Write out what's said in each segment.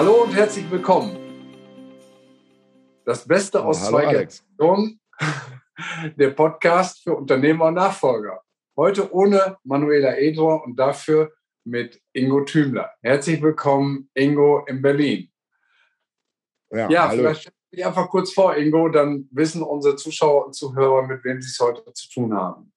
Hallo und herzlich willkommen. Das Beste aus Hallo, zwei Alex. Generationen, der Podcast für Unternehmer und Nachfolger. Heute ohne Manuela Edor und dafür mit Ingo Thümler. Herzlich willkommen, Ingo, in Berlin. Ja, Ja, hallo. vielleicht stell dich einfach kurz vor, Ingo, dann wissen unsere Zuschauer und Zuhörer, mit wem sie es heute zu tun haben.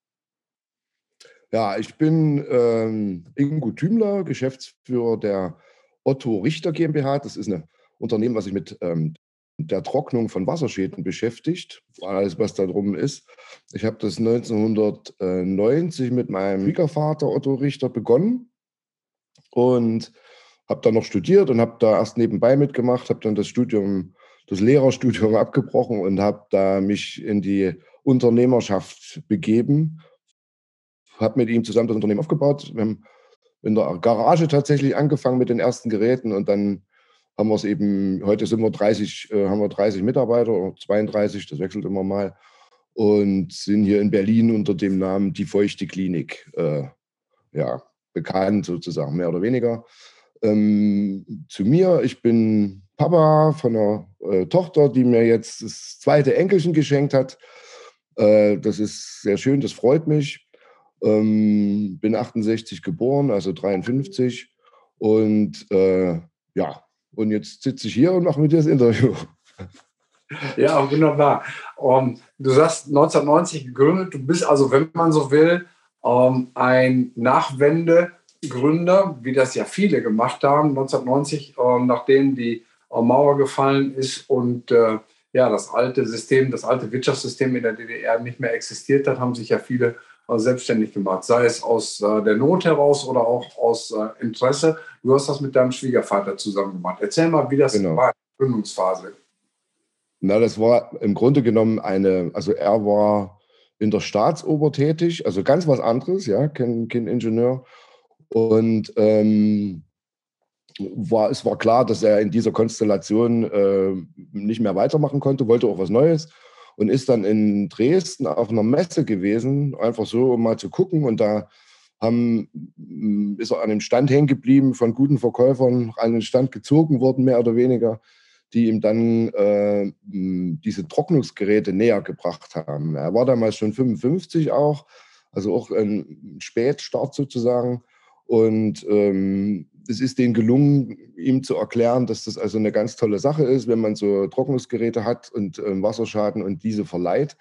Ja, ich bin ähm, Ingo Thümler, Geschäftsführer der Otto Richter GmbH. Das ist ein Unternehmen, was sich mit ähm, der Trocknung von Wasserschäden beschäftigt, alles was da drum ist. Ich habe das 1990 mit meinem Schwiegervater Otto Richter begonnen und habe dann noch studiert und habe da erst nebenbei mitgemacht, habe dann das Studium, das Lehrerstudium abgebrochen und habe da mich in die Unternehmerschaft begeben habe mit ihm zusammen das Unternehmen aufgebaut. Wir haben in der Garage tatsächlich angefangen mit den ersten Geräten und dann haben wir es eben, heute sind wir 30, äh, haben wir 30 Mitarbeiter oder 32, das wechselt immer mal und sind hier in Berlin unter dem Namen Die Feuchte Klinik, äh, ja, bekannt sozusagen, mehr oder weniger. Ähm, zu mir, ich bin Papa von einer äh, Tochter, die mir jetzt das zweite Enkelchen geschenkt hat. Äh, das ist sehr schön, das freut mich. Ähm, bin 68 geboren, also 53. Und äh, ja, und jetzt sitze ich hier und mache mit dir das Interview. Ja, wunderbar. Ähm, du sagst 1990 gegründet. Du bist also, wenn man so will, ähm, ein Nachwendegründer, wie das ja viele gemacht haben, 1990, ähm, nachdem die äh, Mauer gefallen ist und äh, ja, das alte System, das alte Wirtschaftssystem in der DDR nicht mehr existiert hat, haben sich ja viele äh, selbstständig gemacht, sei es aus äh, der Not heraus oder auch aus äh, Interesse. Du hast das mit deinem Schwiegervater zusammen gemacht. Erzähl mal, wie das Genau. war in der Gründungsphase. Na, das war im Grunde genommen eine, also er war in der Staatsoper tätig, also ganz was anderes, ja, kein, kein Ingenieur. Und ähm, war, es war klar, dass er in dieser Konstellation äh, nicht mehr weitermachen konnte, wollte auch was Neues und ist dann in Dresden auf einer Messe gewesen, einfach so, um mal zu gucken. Und da haben, m, ist er an dem Stand hängen geblieben, von guten Verkäufern an den Stand gezogen worden, mehr oder weniger, die ihm dann äh, m, diese Trocknungsgeräte näher gebracht haben. Er war damals schon 55 auch, also auch ein Spätstart sozusagen. Und ähm, es ist denen gelungen, ihm zu erklären, dass das also eine ganz tolle Sache ist, wenn man so Trocknungsgeräte hat und ähm, Wasserschaden und diese verleiht.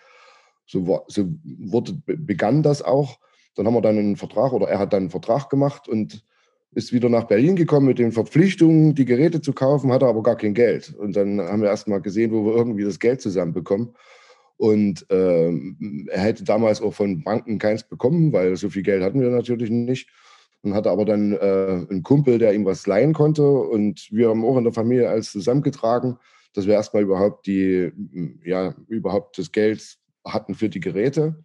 So, so wurde, be- begann das auch. Dann haben wir dann einen Vertrag oder er hat dann einen Vertrag gemacht und ist wieder nach Berlin gekommen mit den Verpflichtungen, die Geräte zu kaufen, hatte aber gar kein Geld. Und dann haben wir erst mal gesehen, wo wir irgendwie das Geld zusammenbekommen. Und ähm, er hätte damals auch von Banken keins bekommen, weil so viel Geld hatten wir natürlich nicht und hatte aber dann äh, einen Kumpel, der ihm was leihen konnte. Und wir haben auch in der Familie alles zusammengetragen, dass wir erstmal überhaupt die, ja, überhaupt das Geld hatten für die Geräte.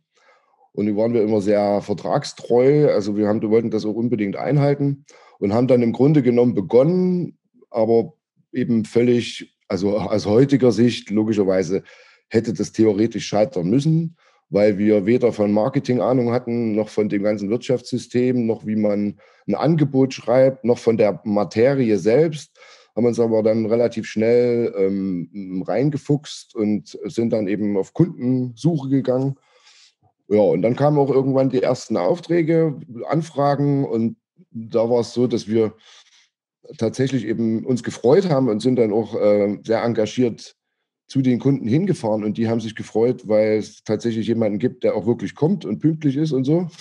Und die waren wir immer sehr vertragstreu. Also wir haben, wir wollten das auch unbedingt einhalten und haben dann im Grunde genommen begonnen, aber eben völlig, also aus heutiger Sicht logischerweise hätte das theoretisch scheitern müssen weil wir weder von Marketing Ahnung hatten, noch von dem ganzen Wirtschaftssystem, noch wie man ein Angebot schreibt, noch von der Materie selbst. Haben uns aber dann relativ schnell ähm, reingefuchst und sind dann eben auf Kundensuche gegangen. Ja, und dann kamen auch irgendwann die ersten Aufträge, Anfragen und da war es so, dass wir tatsächlich eben uns gefreut haben und sind dann auch äh, sehr engagiert zu den Kunden hingefahren und die haben sich gefreut, weil es tatsächlich jemanden gibt, der auch wirklich kommt und pünktlich ist und so.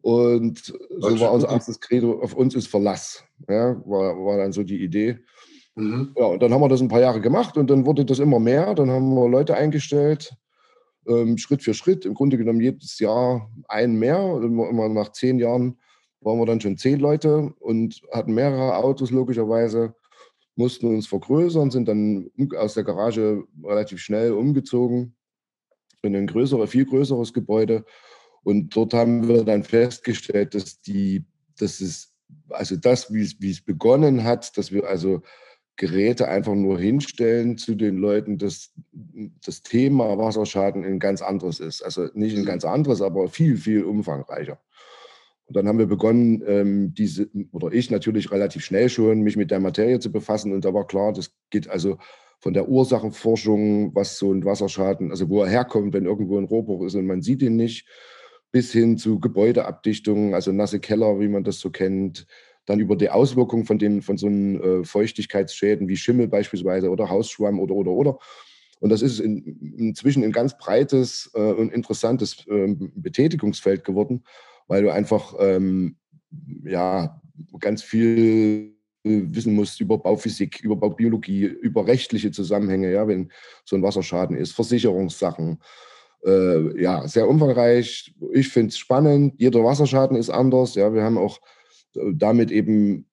Und so war unser erstes Credo, auf uns ist Verlass. Ja, war, war dann so die Idee. Mhm. Ja, und dann haben wir das ein paar Jahre gemacht und dann wurde das immer mehr. Dann haben wir Leute eingestellt, ähm, Schritt für Schritt. Im Grunde genommen jedes Jahr ein mehr. Und immer, immer nach zehn Jahren waren wir dann schon zehn Leute und hatten mehrere Autos logischerweise mussten uns vergrößern, sind dann aus der Garage relativ schnell umgezogen in ein größeres, viel größeres Gebäude. Und dort haben wir dann festgestellt, dass die, dass es, also das, wie es, wie es begonnen hat, dass wir also Geräte einfach nur hinstellen zu den Leuten, dass das Thema Wasserschaden ein ganz anderes ist. Also nicht ein ganz anderes, aber viel, viel umfangreicher. Und dann haben wir begonnen, ähm, diese, oder ich natürlich relativ schnell schon, mich mit der Materie zu befassen. Und da war klar, das geht also von der Ursachenforschung, was so ein Wasserschaden, also wo er herkommt, wenn irgendwo ein Rohrbruch ist und man sieht ihn nicht, bis hin zu Gebäudeabdichtungen, also nasse Keller, wie man das so kennt, dann über die Auswirkungen von, den, von so einen äh, Feuchtigkeitsschäden wie Schimmel beispielsweise oder Hausschwamm oder, oder, oder. Und das ist in, inzwischen ein ganz breites äh, und interessantes äh, Betätigungsfeld geworden, weil du einfach ähm, ja, ganz viel wissen musst über Bauphysik, über Baubiologie, über rechtliche Zusammenhänge, ja, wenn so ein Wasserschaden ist, Versicherungssachen. Äh, ja, sehr umfangreich. Ich finde es spannend. Jeder Wasserschaden ist anders. Ja, wir haben auch äh, damit eben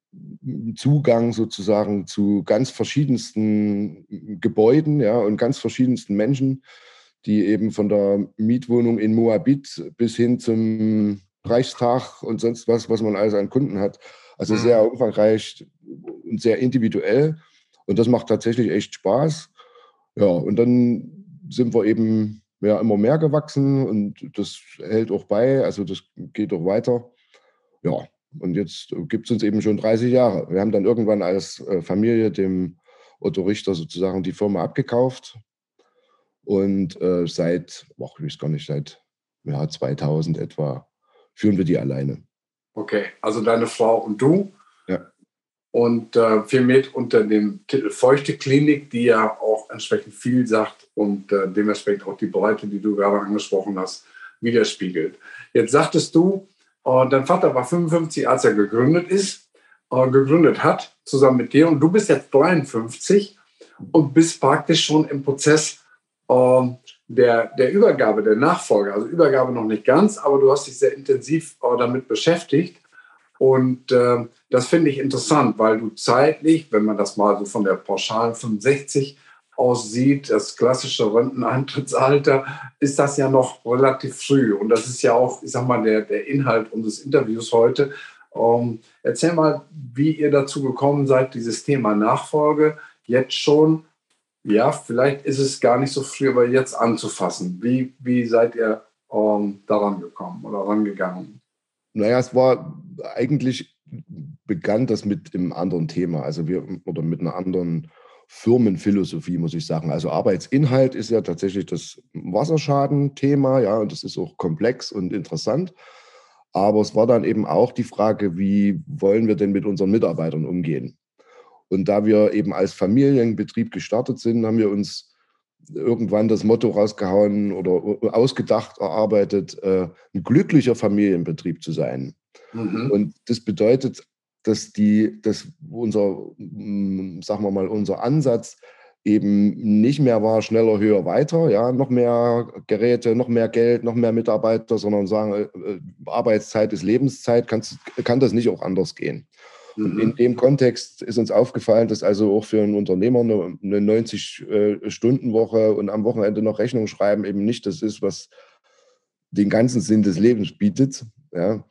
Zugang sozusagen zu ganz verschiedensten Gebäuden ja, und ganz verschiedensten Menschen, die eben von der Mietwohnung in Moabit bis hin zum Reichstag und sonst was, was man alles an Kunden hat. Also mhm. sehr umfangreich und sehr individuell. Und das macht tatsächlich echt Spaß. Ja, und dann sind wir eben ja, immer mehr gewachsen und das hält auch bei. Also das geht auch weiter. Ja, und jetzt gibt es uns eben schon 30 Jahre. Wir haben dann irgendwann als äh, Familie dem Otto Richter sozusagen die Firma abgekauft. Und äh, seit, ach, ich weiß gar nicht, seit ja, 2000 etwa führen wir die alleine. Okay, also deine Frau und du. Ja. Und äh, viel unter dem Titel Feuchte Klinik, die ja auch entsprechend viel sagt und äh, dementsprechend auch die Breite, die du gerade angesprochen hast, widerspiegelt. Jetzt sagtest du, äh, dein Vater war 55, als er gegründet ist, äh, gegründet hat, zusammen mit dir. Und du bist jetzt 53 und bist praktisch schon im Prozess der, der Übergabe, der Nachfolge. Also Übergabe noch nicht ganz, aber du hast dich sehr intensiv äh, damit beschäftigt. Und äh, das finde ich interessant, weil du zeitlich, wenn man das mal so von der pauschalen 65 aussieht, das klassische Renteneintrittsalter, ist das ja noch relativ früh. Und das ist ja auch, ich sag mal, der, der Inhalt unseres Interviews heute. Ähm, erzähl mal, wie ihr dazu gekommen seid, dieses Thema Nachfolge jetzt schon, ja, vielleicht ist es gar nicht so früh, aber jetzt anzufassen. Wie, wie seid ihr ähm, daran gekommen oder rangegangen? Naja, es war eigentlich begann das mit einem anderen Thema, also wir oder mit einer anderen Firmenphilosophie, muss ich sagen. Also Arbeitsinhalt ist ja tatsächlich das Wasserschaden-Thema, ja, und das ist auch komplex und interessant. Aber es war dann eben auch die Frage, wie wollen wir denn mit unseren Mitarbeitern umgehen? Und da wir eben als Familienbetrieb gestartet sind, haben wir uns irgendwann das Motto rausgehauen oder ausgedacht, erarbeitet, äh, ein glücklicher Familienbetrieb zu sein. Mhm. Und das bedeutet dass die, dass unser, hm, sagen wir mal, unser Ansatz eben nicht mehr war schneller, höher, weiter, ja, noch mehr Geräte, noch mehr Geld, noch mehr Mitarbeiter, sondern sagen, äh, äh Arbeitszeit ist Lebenszeit, kann das nicht auch anders gehen. Und in mhm. dem Kontext ist uns aufgefallen, dass also auch für einen Unternehmer eine, eine 90-Stunden-Woche äh, und am Wochenende noch Rechnung schreiben eben nicht das ist, was den ganzen Sinn des Lebens bietet. Ja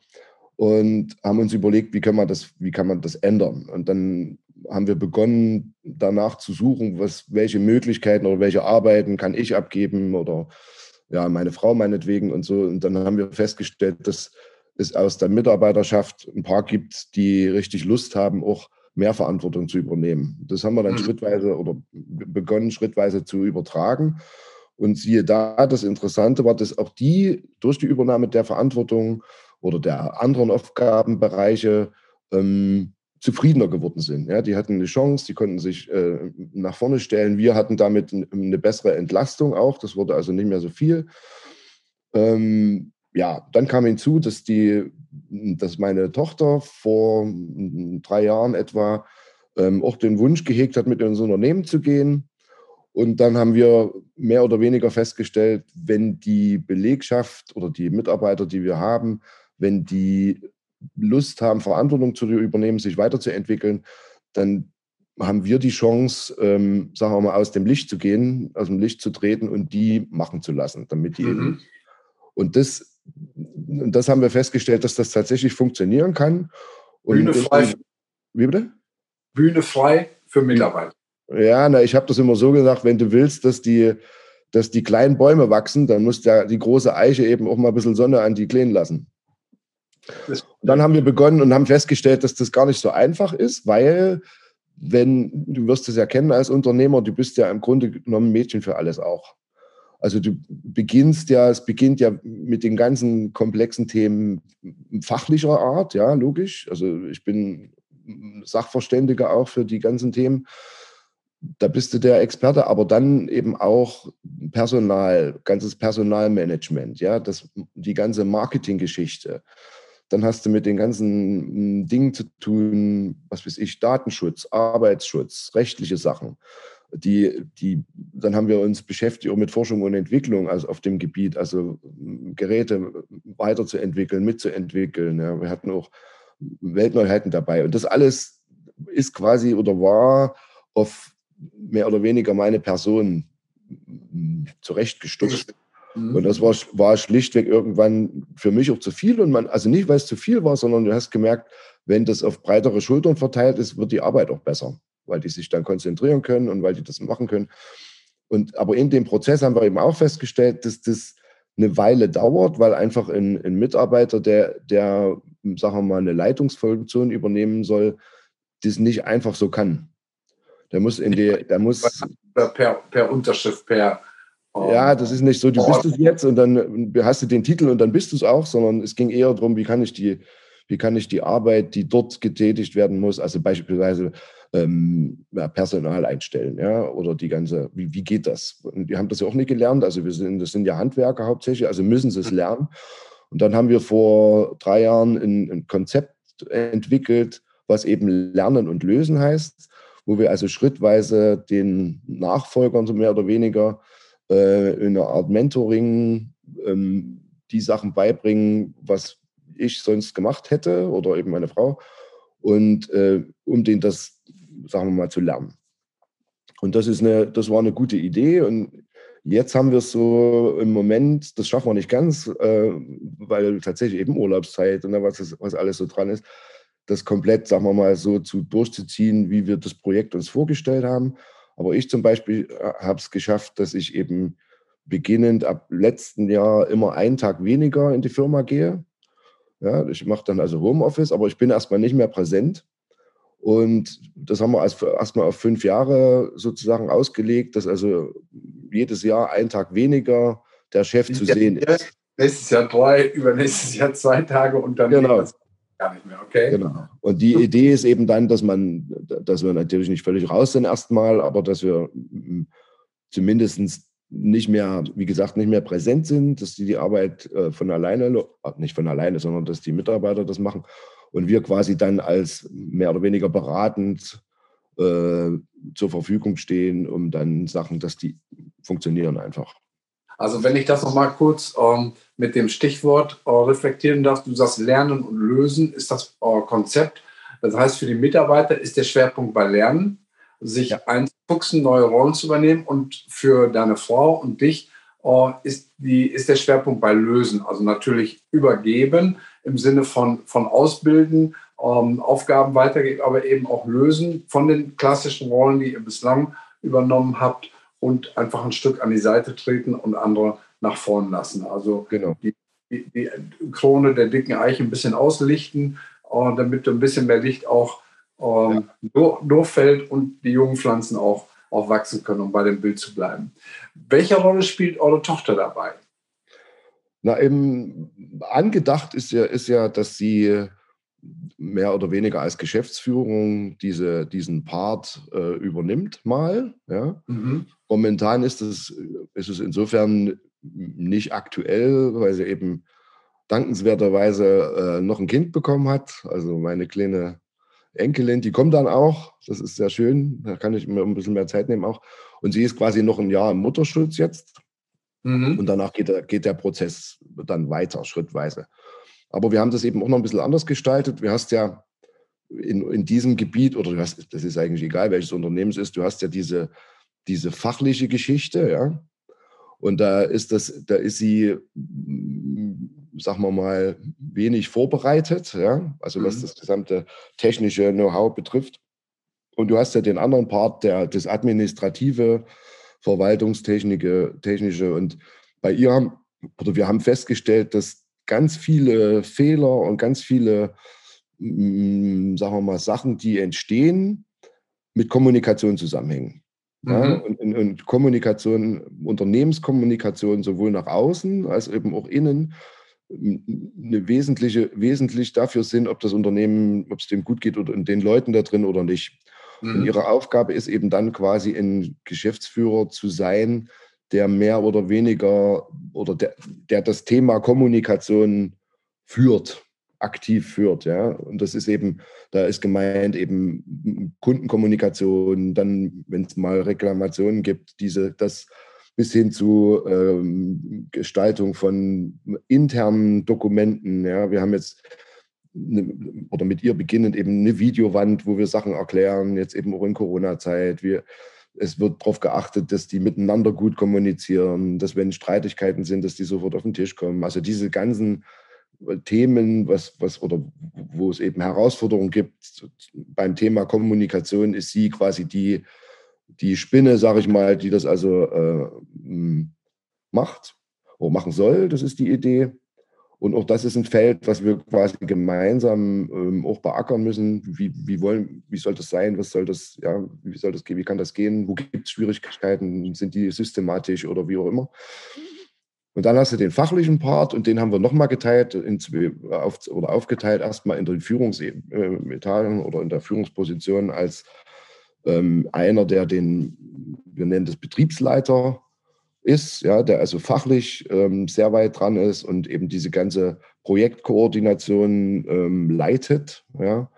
und haben uns überlegt, wie kann man das, wie kann man das ändern? Und dann haben wir begonnen, danach zu suchen, was, welche Möglichkeiten oder welche Arbeiten kann ich abgeben oder ja, meine Frau meinetwegen und so. Und dann haben wir festgestellt, dass es aus der Mitarbeiterschaft ein paar gibt, die richtig Lust haben, auch mehr Verantwortung zu übernehmen. Das haben wir dann mhm. schrittweise oder begonnen, schrittweise zu übertragen. Und siehe da, das Interessante war, dass auch die durch die Übernahme der Verantwortung oder der anderen Aufgabenbereiche ähm, zufriedener geworden sind. Ja, die hatten eine Chance, die konnten sich äh, nach vorne stellen. Wir hatten damit eine bessere Entlastung auch. Das wurde also nicht mehr so viel. Ähm, ja, dann kam hinzu, dass die, dass meine Tochter vor drei Jahren etwa ähm, auch den Wunsch gehegt hat, mit ins Unternehmen zu gehen. Und dann haben wir mehr oder weniger festgestellt, wenn die Belegschaft oder die Mitarbeiter, die wir haben, wenn die Lust haben, Verantwortung zu übernehmen, sich weiterzuentwickeln, dann haben wir die Chance, ähm, sagen wir mal, aus dem Licht zu gehen, aus dem Licht zu treten und die machen zu lassen, damit die mhm. eben. Und das, das haben wir festgestellt, dass das tatsächlich funktionieren kann. Und Bühne frei. Wie bitte? Bühne frei für Mitarbeiter. Ja, na, ich habe das immer so gesagt, wenn du willst, dass die, dass die kleinen Bäume wachsen, dann muss der, die große Eiche eben auch mal ein bisschen Sonne an die kleinen lassen. Und dann haben wir begonnen und haben festgestellt, dass das gar nicht so einfach ist, weil wenn, du wirst es ja kennen als Unternehmer, du bist ja im Grunde genommen Mädchen für alles auch. Also du beginnst ja, es beginnt ja mit den ganzen komplexen Themen fachlicher Art, ja, logisch. Also ich bin Sachverständiger auch für die ganzen Themen. Da bist du der Experte, aber dann eben auch Personal, ganzes Personalmanagement, ja, das, die ganze Marketinggeschichte. Dann hast du mit den ganzen hm, Dingen zu tun, was weiß ich, Datenschutz, Arbeitsschutz, rechtliche Sachen. Die, die, dann haben wir uns beschäftigt auch mit Forschung und Entwicklung also auf dem Gebiet, also Geräte weiterzuentwickeln, mitzuentwickeln. Ja. Wir hatten auch Weltneuheiten dabei. Und das alles ist quasi oder war auf mehr oder weniger meine Person zurechtgestutzt. Mhm. Und das war, war schlichtweg irgendwann für mich auch zu viel. Und man, also nicht, weil es zu viel war, sondern du hast gemerkt, wenn das auf breitere Schultern verteilt ist, wird die Arbeit auch besser, weil die sich dann konzentrieren können und weil die das machen können. Und aber in dem Prozess haben wir eben auch festgestellt, dass das eine Weile dauert, weil einfach ein, ein Mitarbeiter, der, der, sagen wir mal, eine Leitungsfunktion übernehmen soll, das nicht einfach so kann. Der muss in die, der muss per, per Unterschrift, per ja, das ist nicht so, du bist es jetzt und dann hast du den Titel und dann bist du es auch, sondern es ging eher darum, wie kann ich die, wie kann ich die Arbeit, die dort getätigt werden muss, also beispielsweise ähm, ja, Personal einstellen, ja, oder die ganze, wie, wie geht das? Und wir haben das ja auch nicht gelernt, also wir sind, das sind ja Handwerker hauptsächlich, also müssen sie es mhm. lernen. Und dann haben wir vor drei Jahren ein, ein Konzept entwickelt, was eben Lernen und Lösen heißt, wo wir also schrittweise den Nachfolgern so mehr oder weniger äh, in einer Art Mentoring ähm, die Sachen beibringen, was ich sonst gemacht hätte oder eben meine Frau. Und äh, um den das, sagen wir mal, zu lernen. Und das ist eine, das war eine gute Idee. Und jetzt haben wir es so im Moment, das schaffen wir nicht ganz, äh, weil tatsächlich eben Urlaubszeit und was, was alles so dran ist, das komplett, sagen wir mal, so zu durchzuziehen, wie wir das Projekt uns vorgestellt haben. Aber ich zum Beispiel äh, habe es geschafft, dass ich eben beginnend ab letzten Jahr immer einen Tag weniger in die Firma gehe. Ja, ich mache dann also Homeoffice, aber ich bin erstmal nicht mehr präsent. Und das haben wir erstmal auf fünf Jahre sozusagen ausgelegt, dass also jedes Jahr ein Tag weniger der Chef zu sehen ist. Nächstes Jahr drei, übernächstes Jahr zwei Tage und dann genau gar nicht mehr, okay? Genau. Und die Idee ist eben dann, dass man, dass wir natürlich nicht völlig raus sind erstmal, aber dass wir mm, zumindest nicht mehr, wie gesagt, nicht mehr präsent sind, dass die die Arbeit äh, von alleine, äh, nicht von alleine, sondern dass die Mitarbeiter das machen und wir quasi dann als mehr oder weniger beratend äh, zur Verfügung stehen, um dann Sachen, dass die funktionieren einfach. Also wenn ich das nochmal kurz ähm, mit dem Stichwort äh, reflektieren darf, du sagst Lernen und Lösen ist das äh, Konzept. Das heißt, für die Mitarbeiter ist der Schwerpunkt bei Lernen, sich ja. einzufuchsen, neue Rollen zu übernehmen und für deine Frau und dich äh, ist, die, ist der Schwerpunkt bei Lösen. Also natürlich übergeben im Sinne von, von Ausbilden, ähm, Aufgaben weitergeben, aber eben auch lösen von den klassischen Rollen, die ihr bislang übernommen habt und einfach ein Stück an die Seite treten und andere nach vorn lassen. Also genau. die, die, die, Krone der dicken Eiche ein bisschen auslichten, äh, damit ein bisschen mehr Licht auch ähm, ja. durchfällt und die jungen Pflanzen auch, auch wachsen können, um bei dem Bild zu bleiben. Welche Rolle spielt eure Tochter dabei? Na, eben angedacht ist ja, ist ja, dass sie mehr oder weniger als Geschäftsführung diese, diesen Part äh, übernimmt mal. Ja. Mhm. Momentan ist es, ist es insofern nicht aktuell, weil sie eben dankenswerterweise äh, noch ein Kind bekommen hat. Also meine kleine Enkelin, die kommt dann auch. Das ist sehr schön. Da kann ich mir ein bisschen mehr Zeit nehmen auch. Und sie ist quasi noch ein Jahr im Mutterschutz jetzt. Mhm. Und danach geht der, geht der Prozess dann weiter, schrittweise. Aber wir haben das eben auch noch ein bisschen anders gestaltet. Du hast ja in, in diesem Gebiet, oder hast, das ist eigentlich egal, welches Unternehmen es ist, du hast ja diese, diese fachliche Geschichte, ja. Und da ist das, da ist sie, sagen wir mal, wenig vorbereitet, ja, also was mhm. das gesamte technische Know-how betrifft. Und du hast ja den anderen Part, der das administrative, verwaltungstechnische, technische. Und bei ihr, oder wir haben festgestellt, dass ganz viele Fehler und ganz viele, mm, sagen wir mal, Sachen, die entstehen, mit Kommunikation zusammenhängen. Mhm. Ja, und, und, Kommunikation, Unternehmenskommunikation sowohl nach außen als eben auch innen eine wesentliche, wesentlich dafür sind, ob das Unternehmen, ob es dem gut geht oder den Leuten da drin oder nicht. Mhm. Und ihre Aufgabe ist eben dann quasi ein Geschäftsführer zu sein, der mehr oder weniger oder der, der das Thema Kommunikation führt, aktiv führt. Ja? Und das ist eben, da ist gemeint eben Kundenkommunikation, dann, wenn es mal Reklamationen gibt, diese, das bis hin zu ähm, Gestaltung von internen Dokumenten. Ja? Wir haben jetzt eine, oder mit ihr beginnend eben eine Videowand, wo wir Sachen erklären, jetzt eben auch in Corona-Zeit. es wird darauf geachtet, dass die miteinander gut kommunizieren, dass wenn Streitigkeiten sind, dass die sofort auf den Tisch kommen. Also diese ganzen Themen, was, was oder wo es eben Herausforderungen gibt beim Thema Kommunikation, ist sie quasi die, die Spinne, sage ich mal, die das also äh, macht oder machen soll. Das ist die Idee. Und auch das ist ein Feld, was wir quasi gemeinsam ähm, auch beackern müssen. Wie, wie, wollen, wie soll das sein? Was soll das, ja, wie soll das gehen? Wie kann das gehen? Wo gibt es Schwierigkeiten? Sind die systematisch oder wie auch immer? Und dann hast du den fachlichen Part und den haben wir nochmal geteilt in zwei, auf, oder aufgeteilt, erstmal in den Führungsetagen oder in der Führungsposition als ähm, einer, der den, wir nennen das Betriebsleiter ist, ja, der also fachlich ähm, sehr weit dran ist und eben diese ganze Projektkoordination ähm, leitet. Ja.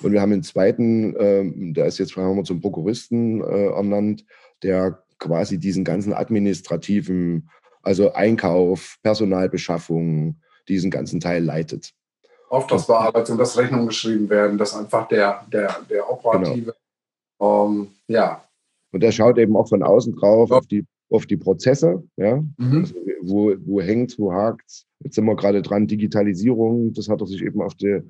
Und wir haben einen zweiten, ähm, der ist jetzt haben wir zum Prokuristen äh, ernannt, der quasi diesen ganzen administrativen, also Einkauf, Personalbeschaffung, diesen ganzen Teil leitet. Auftragsbearbeitung, dass Rechnungen geschrieben werden, dass einfach der, der, der operative, genau. ähm, ja. Und der schaut eben auch von außen drauf auf die auf die Prozesse, ja, mhm. also wo, wo hängt wo hakt Jetzt sind wir gerade dran, Digitalisierung, das hat er sich eben auf die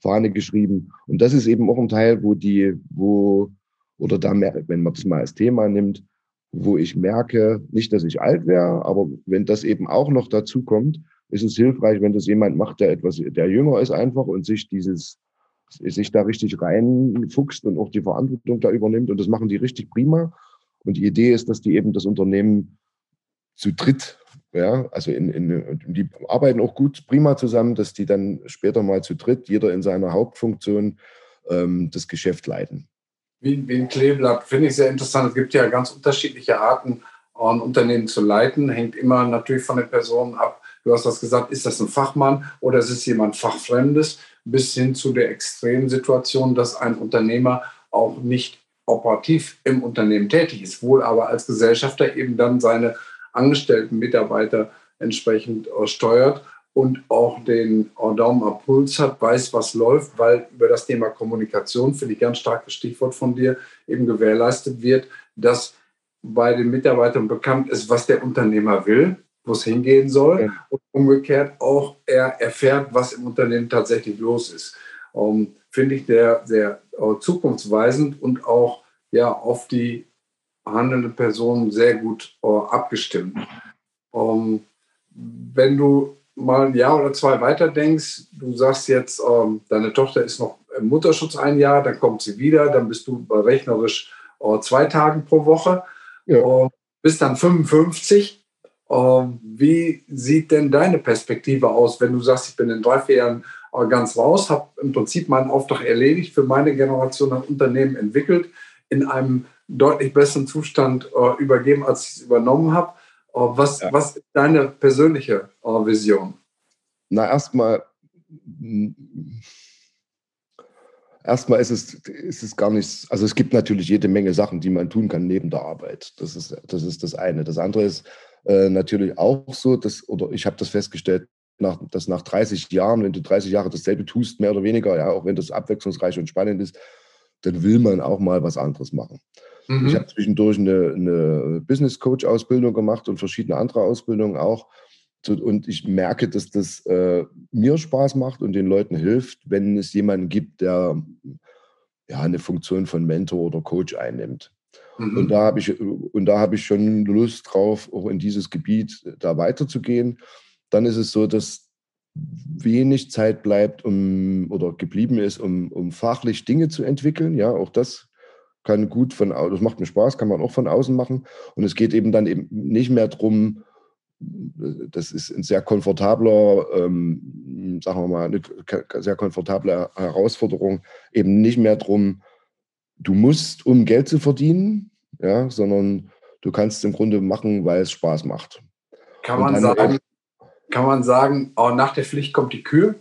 Fahne geschrieben. Und das ist eben auch ein Teil, wo die, wo, oder da, wenn man das mal als Thema nimmt, wo ich merke, nicht, dass ich alt wäre, aber wenn das eben auch noch dazu kommt, ist es hilfreich, wenn das jemand macht, der etwas, der jünger ist einfach und sich dieses, sich da richtig reinfuchst und auch die Verantwortung da übernimmt. Und das machen die richtig prima. Und die Idee ist, dass die eben das Unternehmen zu dritt, ja, also in, in, die arbeiten auch gut, prima zusammen, dass die dann später mal zu dritt, jeder in seiner Hauptfunktion, ähm, das Geschäft leiten. Wie, wie ein Kleeblatt, finde ich sehr interessant. Es gibt ja ganz unterschiedliche Arten, ein Unternehmen zu leiten. Hängt immer natürlich von den Personen ab. Du hast das gesagt, ist das ein Fachmann oder ist es jemand Fachfremdes? Bis hin zu der extremen Situation, dass ein Unternehmer auch nicht operativ im Unternehmen tätig ist, wohl aber als Gesellschafter eben dann seine angestellten Mitarbeiter entsprechend äh, steuert und auch den äh, Daumen am Puls hat, weiß, was läuft, weil über das Thema Kommunikation, finde ich ganz starkes Stichwort von dir, eben gewährleistet wird, dass bei den Mitarbeitern bekannt ist, was der Unternehmer will, wo es hingehen soll ja. und umgekehrt auch er erfährt, was im Unternehmen tatsächlich los ist. Um, ähm, finde ich sehr, sehr äh, zukunftsweisend und auch ja, auf die handelnde Person sehr gut äh, abgestimmt. Ähm, wenn du mal ein Jahr oder zwei weiter denkst, du sagst jetzt, ähm, deine Tochter ist noch im Mutterschutz ein Jahr, dann kommt sie wieder, dann bist du rechnerisch äh, zwei Tagen pro Woche, ja. äh, bist dann 55. Ähm, wie sieht denn deine Perspektive aus, wenn du sagst, ich bin in drei, vier Jahren ganz raus, habe im Prinzip meinen Auftrag erledigt, für meine Generation ein Unternehmen entwickelt, in einem deutlich besseren Zustand äh, übergeben, als ich es übernommen habe. Äh, was, ja. was ist deine persönliche äh, Vision? Na, erstmal erstmal ist es, ist es gar nichts, also es gibt natürlich jede Menge Sachen, die man tun kann neben der Arbeit. Das ist das, ist das eine. Das andere ist äh, natürlich auch so, dass, oder ich habe das festgestellt, nach, dass nach 30 Jahren, wenn du 30 Jahre dasselbe tust, mehr oder weniger, ja, auch wenn das abwechslungsreich und spannend ist, dann will man auch mal was anderes machen. Mhm. Ich habe zwischendurch eine, eine Business Coach Ausbildung gemacht und verschiedene andere Ausbildungen auch. Und ich merke, dass das äh, mir Spaß macht und den Leuten hilft, wenn es jemanden gibt, der ja, eine Funktion von Mentor oder Coach einnimmt. Mhm. Und da habe ich, und ich schon Lust drauf, auch in dieses Gebiet da weiterzugehen. Dann ist es so, dass wenig Zeit bleibt, um oder geblieben ist, um, um fachlich Dinge zu entwickeln. Ja, auch das kann gut von das macht mir Spaß, kann man auch von außen machen. Und es geht eben dann eben nicht mehr darum, das ist ein sehr komfortabler, ähm, sagen wir mal, eine sehr komfortable Herausforderung, eben nicht mehr darum, du musst, um Geld zu verdienen, ja, sondern du kannst es im Grunde machen, weil es Spaß macht. Kann man sagen, kann man sagen, oh, nach der Pflicht kommt die Kühe?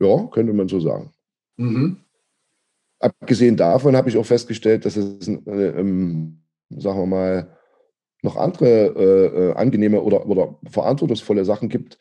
Ja, könnte man so sagen. Mhm. Abgesehen davon habe ich auch festgestellt, dass es, äh, ähm, sagen wir mal, noch andere äh, äh, angenehme oder, oder verantwortungsvolle Sachen gibt.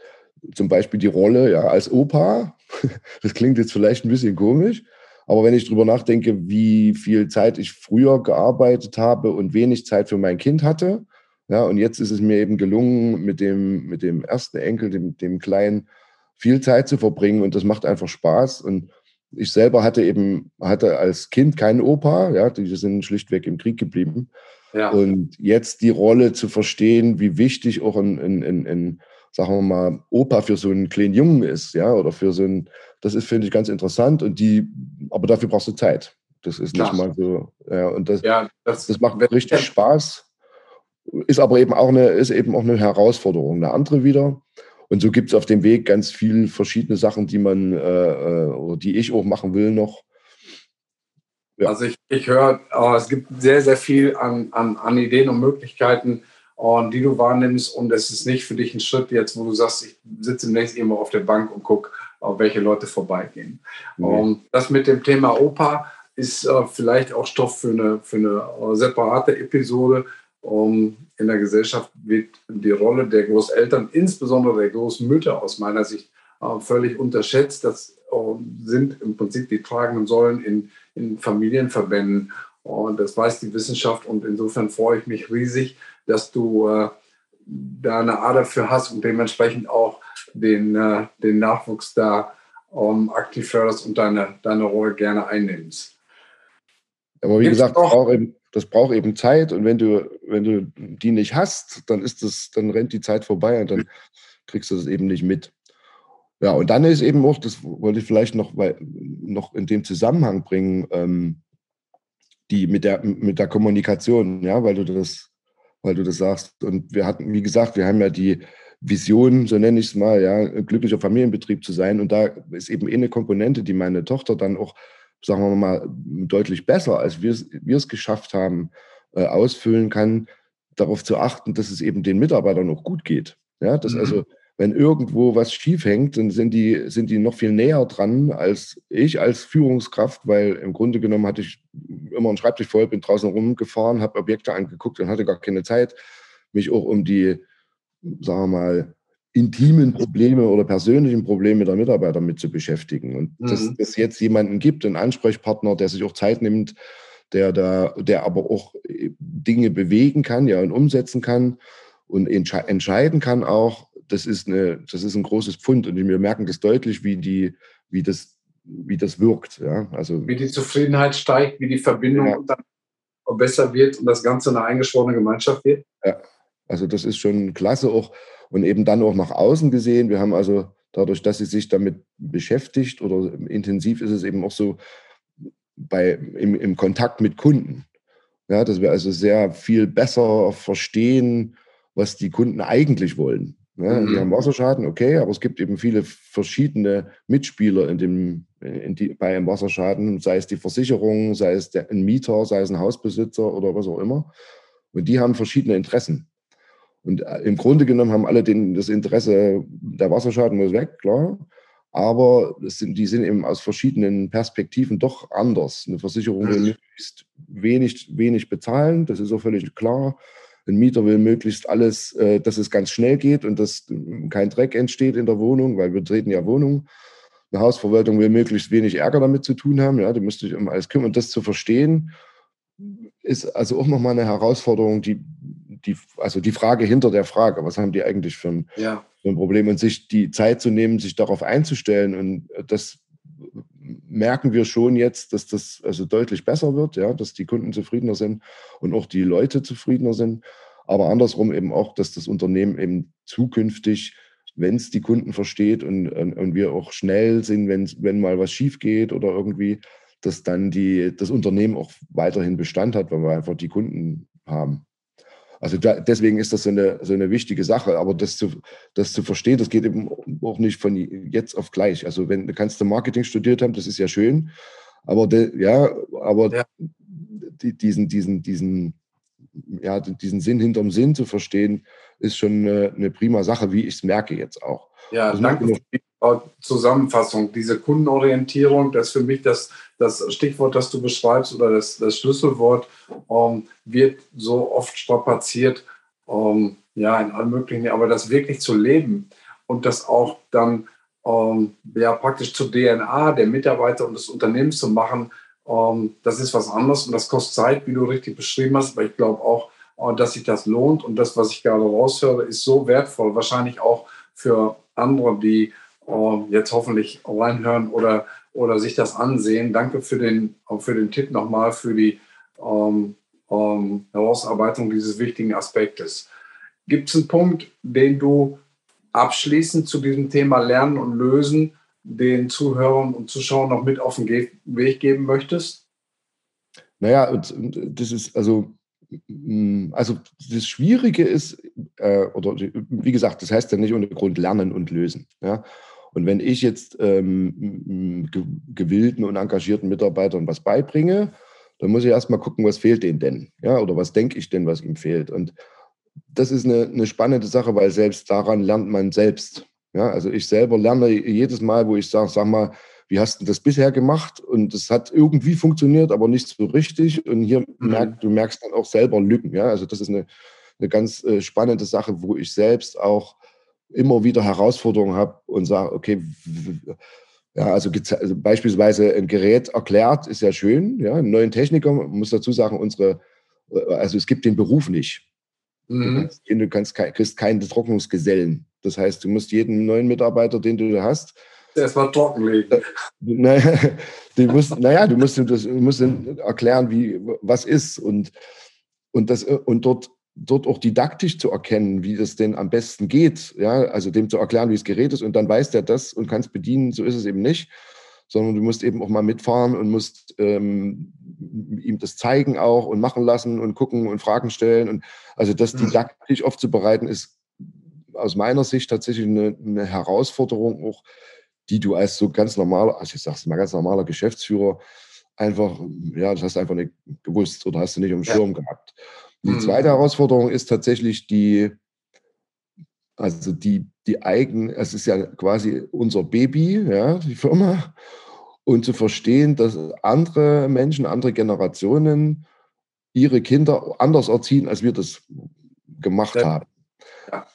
Zum Beispiel die Rolle ja, als Opa. Das klingt jetzt vielleicht ein bisschen komisch, aber wenn ich darüber nachdenke, wie viel Zeit ich früher gearbeitet habe und wenig Zeit für mein Kind hatte, ja, und jetzt ist es mir eben gelungen, mit dem, mit dem ersten Enkel, dem, dem Kleinen, viel Zeit zu verbringen und das macht einfach Spaß. Und ich selber hatte eben, hatte als Kind keinen Opa, ja, die sind schlichtweg im Krieg geblieben. Ja. Und jetzt die Rolle zu verstehen, wie wichtig auch ein, ein, ein, ein, sagen wir mal, Opa für so einen kleinen Jungen ist, ja, oder für so ein, das ist, finde ich, ganz interessant und die, aber dafür brauchst du Zeit. Das ist Klar. nicht mal so, ja, und das, ja, das, das macht richtig Spaß. Ist aber eben auch eine, ist eben auch eine Herausforderung. Eine andere wieder. Und so gibt es auf dem Weg ganz viele verschiedene Sachen, die man äh, äh, oder die ich auch machen will noch. Ja. Also ich, ich höre, äh, es gibt sehr, sehr viel an, an, an Ideen und Möglichkeiten, und die du wahrnimmst. Und es ist nicht für dich ein Schritt jetzt, wo du sagst, ich sitze demnächst immer auf der Bank und gucke, auf welche Leute vorbeigehen. Nee. Und das mit dem Thema Opa ist äh, vielleicht auch Stoff für eine, für eine äh, separate Episode. Um, in der Gesellschaft wird die Rolle der Großeltern, insbesondere der Großmütter aus meiner Sicht, äh, völlig unterschätzt. Das äh, sind im Prinzip die tragenden Säulen in, in Familienverbänden. Und das weiß die Wissenschaft. Und insofern freue ich mich riesig, dass du äh, da eine Ader für hast und dementsprechend auch den, äh, den Nachwuchs da ähm, aktiv förderst und deine, deine Rolle gerne einnimmst. Aber wie Gibt's gesagt, braucht, eben, das braucht eben Zeit und wenn du, wenn du die nicht hast, dann ist das, dann rennt die Zeit vorbei und dann kriegst du das eben nicht mit. Ja, und dann ist eben auch, das wollte ich vielleicht noch, weil, noch in dem Zusammenhang bringen, ähm, die mit der, mit der Kommunikation, ja, weil du das, weil du das sagst. Und wir hatten, wie gesagt, wir haben ja die Vision, so nenne ich es mal, ja, glücklicher Familienbetrieb zu sein. Und da ist eben eine Komponente, die meine Tochter dann auch sagen wir mal, deutlich besser, als wir es geschafft haben, äh, ausfüllen kann, darauf zu achten, dass es eben den Mitarbeitern auch gut geht. Ja, dass mhm. also, wenn irgendwo was schief hängt, dann sind die, sind die noch viel näher dran als ich als Führungskraft, weil im Grunde genommen hatte ich immer einen Schreibtisch voll, bin draußen rumgefahren, habe Objekte angeguckt und hatte gar keine Zeit, mich auch um die, sagen wir mal, intimen Probleme oder persönlichen Probleme der Mitarbeiter mit zu beschäftigen. Und mhm. dass es jetzt jemanden gibt, einen Ansprechpartner, der sich auch Zeit nimmt, der da, der aber auch äh, Dinge bewegen kann, ja, und umsetzen kann und entsche entscheiden kann auch, das ist eine, das ist ein großes Pfund. Und wir merken das deutlich, wie die, wie das, wie das wirkt. Ja, also wie die Zufriedenheit steigt, wie die Verbindung ja. dann besser wird und das Ganze eine eingeschworene Gemeinschaft wird. Ja, also das ist schon klasse auch und eben dann auch nach außen gesehen. Wir haben also dadurch, dass sie sich damit beschäftigt oder intensiv ist es eben auch so bei, im, im Kontakt mit Kunden. Ja, dass wir also sehr viel besser verstehen, was die Kunden eigentlich wollen. Ja, mhm. Die haben Wasserschaden, okay, aber es gibt eben viele verschiedene Mitspieler in dem, in die, bei einem Wasserschaden, sei es die Versicherung, sei es der, ein Mieter, sei es ein Hausbesitzer oder was auch immer. Und die haben verschiedene Interessen. Und äh, im Grunde genommen haben alle den, das Interesse, der Wasserschaden muss weg, klar. Aber sind, die sind eben aus verschiedenen Perspektiven doch anders. Eine Versicherung will möglichst wenig, wenig bezahlen, das ist auch völlig klar. Ein Mieter will möglichst alles, äh, dass es ganz schnell geht und dass kein Dreck entsteht in der Wohnung, weil wir treten ja Wohnungen. Eine Hausverwaltung will möglichst wenig Ärger damit zu tun haben. Ja, die müsste sich um alles kümmern. Und das zu verstehen, ist also auch nochmal eine Herausforderung, die die, also die Frage hinter der Frage, was haben die eigentlich für ein, ja. für ein Problem und sich die Zeit zu nehmen, sich darauf einzustellen und das merken wir schon jetzt, dass das also deutlich besser wird, ja, dass die Kunden zufriedener sind und auch die Leute zufriedener sind, aber andersrum eben auch, dass das Unternehmen eben zukünftig wenn es die Kunden versteht und, und, und, wir auch schnell sind, wenn, mal was schief geht oder irgendwie, dass dann die, das Unternehmen auch weiterhin Bestand hat, weil wir einfach die Kunden haben. Also da, deswegen ist das so eine, so eine wichtige Sache. Aber das zu, das zu verstehen, das geht eben auch nicht von jetzt auf gleich. Also wenn du kannst du Marketing studiert haben, das ist ja schön. Aber de, ja, aber ja. Die, diesen, diesen, diesen, ja, diesen Sinn hinterm Sinn zu verstehen, ist schon eine, eine prima Sache, wie ich es merke jetzt auch. Ja, also danke die Zusammenfassung. Diese Kundenorientierung, das ist für mich das, das Stichwort, das du beschreibst oder das, das Schlüsselwort, ähm, wird so oft strapaziert, ähm, ja, in allen möglichen, aber das wirklich zu leben und das auch dann ähm, ja, praktisch zur DNA der Mitarbeiter und des Unternehmens zu machen, ähm, das ist was anderes und das kostet Zeit, wie du richtig beschrieben hast, aber ich glaube auch, äh, dass sich das lohnt und das, was ich gerade raushöre, ist so wertvoll, wahrscheinlich auch für andere, die äh, jetzt hoffentlich reinhören oder, oder sich das ansehen. Danke für den, für den Tipp nochmal, für die ähm, ähm, Herausarbeitung dieses wichtigen Aspektes. Gibt es einen Punkt, den du abschließend zu diesem Thema Lernen und Lösen den Zuhörern und Zuschauern noch mit auf den Weg geben möchtest? Naja, das ist also, also das Schwierige ist, äh, oder wie gesagt, das heißt ja nicht ohne Grund lernen und lösen. Ja? Und wenn ich jetzt ähm, gewillten und engagierten Mitarbeitern was beibringe, dann muss ich erstmal gucken, was fehlt denen denn? Ja, oder was denke ich denn, was ihm fehlt? Und das ist eine, eine spannende Sache, weil selbst daran lernt man selbst. Ja, also ich selber lerne jedes Mal, wo ich sage, sag mal, wie hast du das bisher gemacht? Und es hat irgendwie funktioniert, aber nicht so richtig. Und hier mhm. merkt, du merkst dann auch selber Lücken. Ja, also das ist eine, eine ganz äh, spannende Sache, wo ich selbst auch immer wieder Herausforderungen habe und sage, okay, ja, also, also, beispielsweise ein Gerät erklärt, ist ja schön. Ja, einen neuen Techniker, man muss dazu sagen, unsere, äh, also es gibt den Beruf nicht. Mhm. Du, kannst, kriegst keinen Trocknungsgesellen. Das heißt, du musst jeden neuen Mitarbeiter, den du hast, erstmal trockenlegen. Naja, du musst, naja, du musst, du musst erklären, wie, was ist und, und, das, und dort, dort auch didaktisch zu erkennen, wie das denn am besten geht. Ja, also dem zu erklären, wie das Gerät ist und dann weiß der das und kann es bedienen. So ist es eben nicht, sondern du musst eben auch mal mitfahren und musst ähm, ihm das zeigen auch und machen lassen und gucken und Fragen stellen. Und also das mhm. didaktisch aufzubereiten, ist aus meiner Sicht tatsächlich eine, eine Herausforderung, auch die du als so ganz normaler, also ich sag's mal, ganz normaler Geschäftsführer einfach, ja, das hast du einfach nicht gewusst oder hast du nicht im Schirm ja. gehabt. Die mhm. zweite Herausforderung ist tatsächlich die, also die, die eigen, es ist ja quasi unser Baby, ja, die Firma und zu verstehen, dass andere Menschen, andere Generationen ihre Kinder anders erziehen, als wir das gemacht ja. haben.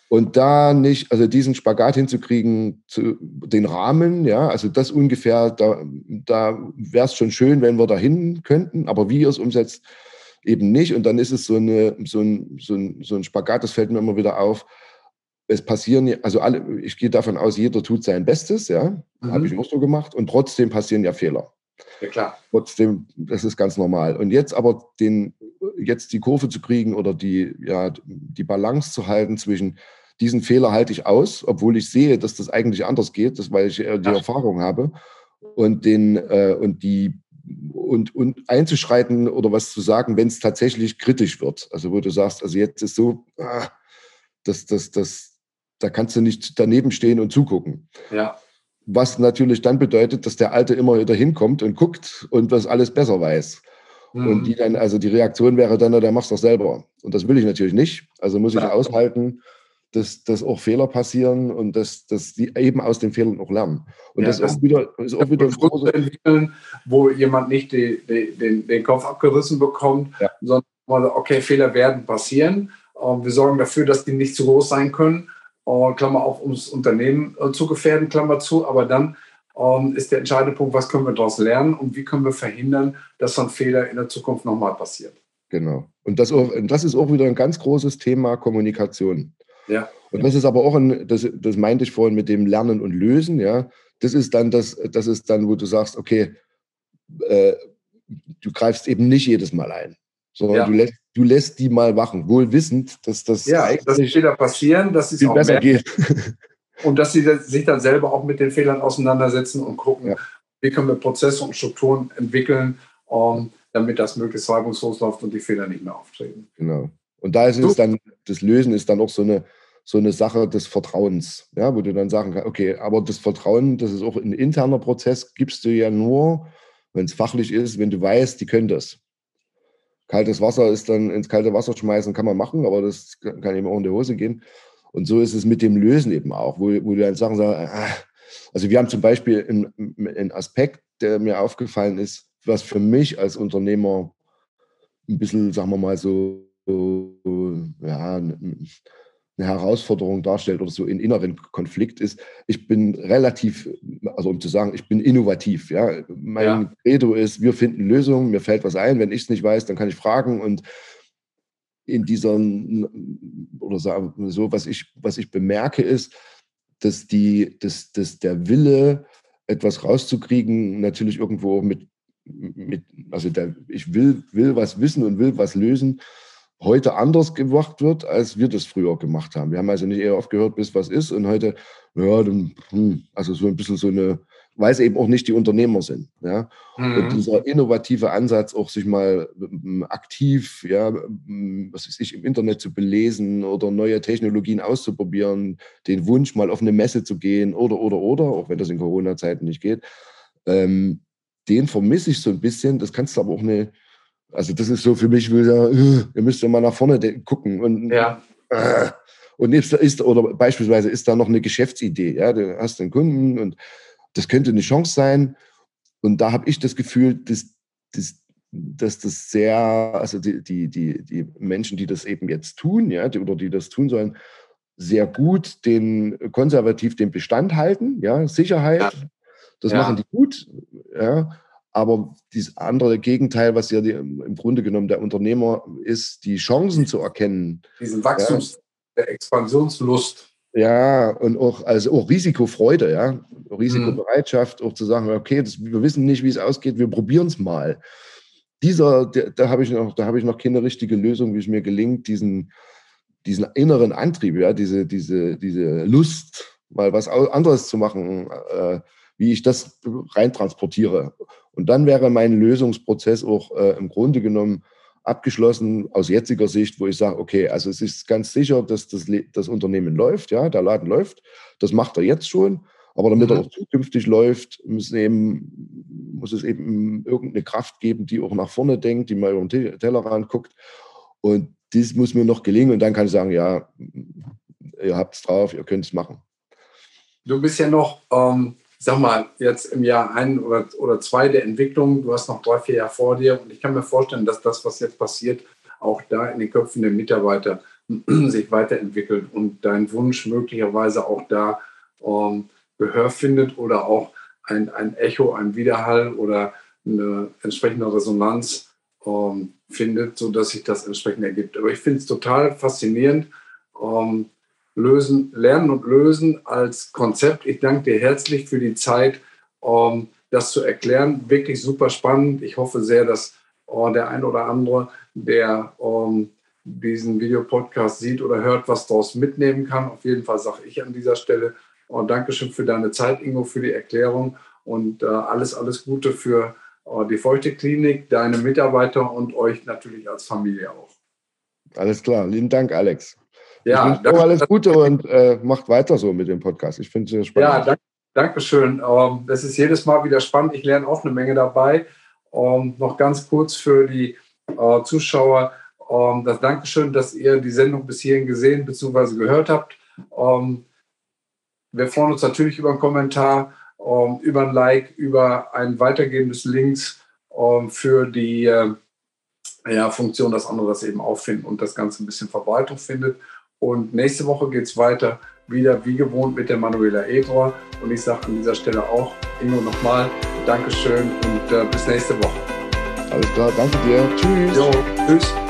Und da nicht, also diesen Spagat hinzukriegen, zu, den Rahmen, ja, also das ungefähr, da, da wäre es schon schön, wenn wir dahin könnten, aber wie ihr es umsetzt, eben nicht. Und dann ist es so, eine, so, ein, so, ein, so ein Spagat, das fällt mir immer wieder auf, es passieren, also alle, ich gehe davon aus, jeder tut sein Bestes, ja, mhm. habe ich auch so gemacht und trotzdem passieren ja Fehler. Ja, klar. Trotzdem, das ist ganz normal. Und jetzt aber den, jetzt die Kurve zu kriegen oder die, ja, die Balance zu halten zwischen diesen Fehler halte ich aus, obwohl ich sehe, dass das eigentlich anders geht, das, weil ich äh, die ja. Erfahrung habe und den äh, und die und, und einzuschreiten oder was zu sagen, wenn es tatsächlich kritisch wird. Also wo du sagst, also jetzt ist so, ah, das, das, das, da kannst du nicht daneben stehen und zugucken. Ja. Was natürlich dann bedeutet, dass der Alte immer wieder hinkommt und guckt und das alles besser weiß. Mhm. Und die dann, also die Reaktion wäre dann, der machst doch selber. Und das will ich natürlich nicht. Also muss ich ja. aushalten, dass, dass auch Fehler passieren und dass, dass die eben aus den Fehlern auch lernen. Und ja, das, ist wieder, ist auch wieder ein entwickeln, wo jemand nicht die, die, den, den Kopf abgerissen bekommt, ja. sondern okay, Fehler werden passieren. Wir sorgen dafür, dass die nicht zu groß sein können Klammer auf, um das Unternehmen äh, zu gefährden, Klammer zu. Aber dann ähm, ist der entscheidende Punkt, was können wir daraus lernen und wie können wir verhindern, dass so ein Fehler in der Zukunft nochmal passiert. Genau. Und das, auch, das ist auch wieder ein ganz großes Thema Kommunikation. Ja. Und das ist aber auch ein, das, das meinte ich vorhin mit dem Lernen und Lösen, ja. Das ist dann das, das ist dann, wo du sagst, okay, äh, du greifst eben nicht jedes Mal ein sondern ja. du, lässt, du lässt die mal wachen, wohl wissend, dass das ja, eigentlich das Fehler passieren, dass es viel besser geht. Und dass sie sich dann selber auch mit den Fehlern auseinandersetzen und gucken, ja. wie können wir Prozesse und Strukturen entwickeln, um, ähm, damit das möglichst reibungslos läuft und die Fehler nicht mehr auftreten. Genau. Und da ist es dann, das Lösen ist dann auch so eine, so eine Sache des Vertrauens, ja, wo du dann sagen kannst, okay, aber das Vertrauen, das ist auch ein interner Prozess, gibst du ja nur, wenn es fachlich ist, wenn du weißt, die können das. Kaltes Wasser ist dann ins kalte Wasser schmeißen, kann man machen, aber das kann eben auch in die Hose gehen. Und so ist es mit dem Lösen eben auch, wo, wo du dann Sachen sagst, ah, also wir haben zum Beispiel einen Aspekt, der mir aufgefallen ist, was für mich als Unternehmer ein bisschen, sagen wir mal so, ja, eine Herausforderung darstellt oder so in inneren Konflikt ist. Ich bin relativ, also um zu sagen, ich bin innovativ. Ja, mein ja. Credo ist, wir finden Lösungen, mir fällt was ein. Wenn ich es nicht weiß, dann kann ich fragen und in dieser oder so, was ich, was ich bemerke, ist, dass die, dass, dass der Wille, etwas rauszukriegen, natürlich irgendwo mit, mit also der, ich will, will was wissen und will was lösen, heute anders gemacht wird, als wir das früher gemacht haben. Wir haben also nicht eher aufgehört, bis was ist und heute, ja, dann, hm, also so ein bisschen so eine, weil es eben auch nicht die Unternehmer sind. Ja? Mhm. Und dieser innovative Ansatz, auch sich mal hm, aktiv, ja, hm, was weiß ich, im Internet zu belesen oder neue Technologien auszuprobieren, den Wunsch, mal auf eine Messe zu gehen oder, oder, oder, auch wenn das in Corona-Zeiten nicht geht, ähm, den vermisse ich so ein bisschen. Das kannst du aber auch eine, also das ist so für mich, wo ich sage, ihr müsst mal nach vorne gucken. Und, ja. Äh, und ist, ist, oder beispielsweise ist da noch eine Geschäftsidee. Ja? Du hast einen Kunden und das könnte eine Chance sein. Und da habe ich das Gefühl, dass, dass, dass das sehr, also die, die, die, die Menschen, die das eben jetzt tun, ja, die, oder die das tun sollen, sehr gut den konservativ den Bestand halten, ja, Sicherheit. Ja. Das ja. machen die gut, ja. Aber das andere Gegenteil, was ja die, im Grunde genommen der Unternehmer ist, die Chancen zu erkennen. Diesen Wachstums, ja. der Expansionslust. Ja, und auch, also auch Risikofreude, ja. Risikobereitschaft, mhm. auch zu sagen, okay, das, wir wissen nicht, wie es ausgeht, wir probieren es mal. Dieser, der, da habe ich noch, da habe ich noch keine richtige Lösung, wie es mir gelingt, diesen, diesen inneren Antrieb, ja, diese, diese, diese Lust, mal was anderes zu machen, äh, wie ich das reintransportiere. Und dann wäre mein Lösungsprozess auch äh, im Grunde genommen abgeschlossen aus jetziger Sicht, wo ich sage, okay, also es ist ganz sicher, dass das, das Unternehmen läuft, ja, der Laden läuft. Das macht er jetzt schon. Aber damit mhm. er auch zukünftig läuft, müssen eben, muss es eben irgendeine Kraft geben, die auch nach vorne denkt, die mal über den Tellerrand guckt. Und das muss mir noch gelingen. Und dann kann ich sagen, ja, ihr habt es drauf, ihr könnt es machen. Du bist ja noch ähm, sag mal, jetzt im Jahr ein oder, oder zwei der Entwicklung, du hast noch drei, vier Jahre vor dir und ich kann mir vorstellen, dass das, was jetzt passiert, auch da in den Köpfen der Mitarbeiter sich weiterentwickelt und dein Wunsch möglicherweise auch da ähm, Gehör findet oder auch ein, ein Echo, ein Widerhall oder eine entsprechende Resonanz ähm, findet, sodass sich das entsprechend ergibt. Aber ich finde es total faszinierend, ähm, lösen, Lernen und Lösen als Konzept. Ich danke dir herzlich für die Zeit, um das zu erklären. Wirklich super spannend. Ich hoffe sehr, dass uh, der ein oder andere, der um, diesen Videopodcast sieht oder hört, was daraus mitnehmen kann. Auf jeden Fall sage ich an dieser Stelle uh, Dankeschön für deine Zeit, Ingo, für die Erklärung und uh, alles, alles Gute für die Feuchte Klinik, deine Mitarbeiter und euch natürlich als Familie auch. Alles klar. Lieben Dank, Alex. Ja, ich alles Gute und äh, macht weiter so mit dem Podcast. Ich finde es sehr spannend. Ja, danke, danke schön. Ähm, das ist jedes Mal wieder spannend. Ich lerne auch eine Menge dabei. Ähm, noch ganz kurz für die äh, Zuschauer. Ähm, das Dankeschön, dass ihr die Sendung bis hierhin gesehen bzw. gehört habt. Ähm, wir freuen uns natürlich über einen Kommentar, ähm, über ein Like, über ein Weitergeben des Links ähm, für die äh, ja, Funktion, dass andere das eben auffinden und das Ganze ein bisschen Verbreitung findet. Und nächste Woche geht es weiter, wieder wie gewohnt mit der Manuela Ebro. Und ich sage an dieser Stelle auch, Ingo, nochmal Dankeschön und äh, bis nächste Woche. Alles klar, danke dir. Tschüss. Jo, tschüss.